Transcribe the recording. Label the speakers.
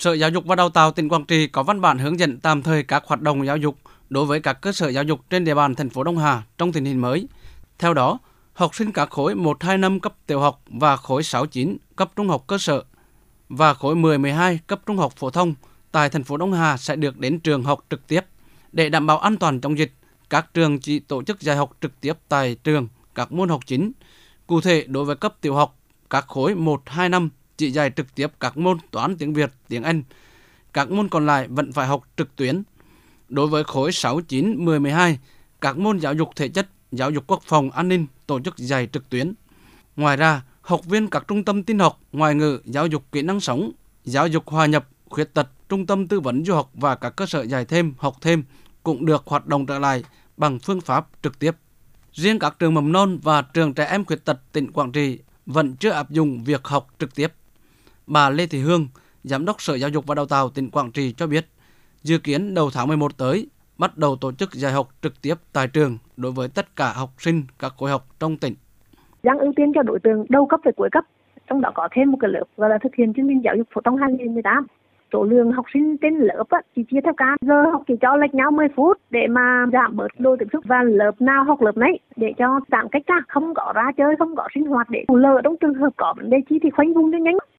Speaker 1: Sở Giáo dục và Đào tạo tỉnh Quảng Trị có văn bản hướng dẫn tạm thời các hoạt động giáo dục đối với các cơ sở giáo dục trên địa bàn thành phố Đông Hà trong tình hình mới. Theo đó, học sinh các khối 1, 2, 5 cấp tiểu học và khối 6, 9 cấp trung học cơ sở và khối 10, 12 cấp trung học phổ thông tại thành phố Đông Hà sẽ được đến trường học trực tiếp. Để đảm bảo an toàn trong dịch, các trường chỉ tổ chức dạy học trực tiếp tại trường các môn học chính. Cụ thể, đối với cấp tiểu học, các khối 1, 2, 5 chỉ dạy trực tiếp các môn toán, tiếng Việt, tiếng Anh. Các môn còn lại vẫn phải học trực tuyến. Đối với khối 6, 9, 10, 12, các môn giáo dục thể chất, giáo dục quốc phòng, an ninh tổ chức dạy trực tuyến. Ngoài ra, học viên các trung tâm tin học, ngoại ngữ, giáo dục kỹ năng sống, giáo dục hòa nhập, khuyết tật, trung tâm tư vấn du học và các cơ sở dạy thêm, học thêm cũng được hoạt động trở lại bằng phương pháp trực tiếp. Riêng các trường mầm non và trường trẻ em khuyết tật tỉnh Quảng Trị vẫn chưa áp dụng việc học trực tiếp. Bà Lê Thị Hương, Giám đốc Sở Giáo dục và Đào tạo tỉnh Quảng Trị cho biết, dự kiến đầu tháng 11 tới bắt đầu tổ chức dạy học trực tiếp tại trường đối với tất cả học sinh các khối học trong tỉnh.
Speaker 2: Giang ưu tiên cho đối tượng đầu cấp và cuối cấp, trong đó có thêm một cái lớp gọi là thực hiện chương trình giáo dục phổ thông 2018 số lượng học sinh trên lớp á, chỉ chia theo ca. Giờ học chỉ cho lệch nhau 10 phút để mà giảm bớt đôi tiếp xúc. Và lớp nào học lớp nấy để cho giảm cách ra không có ra chơi không có sinh hoạt để lờ trong trường hợp có vấn đề chi thì khoanh vùng cho nhanh.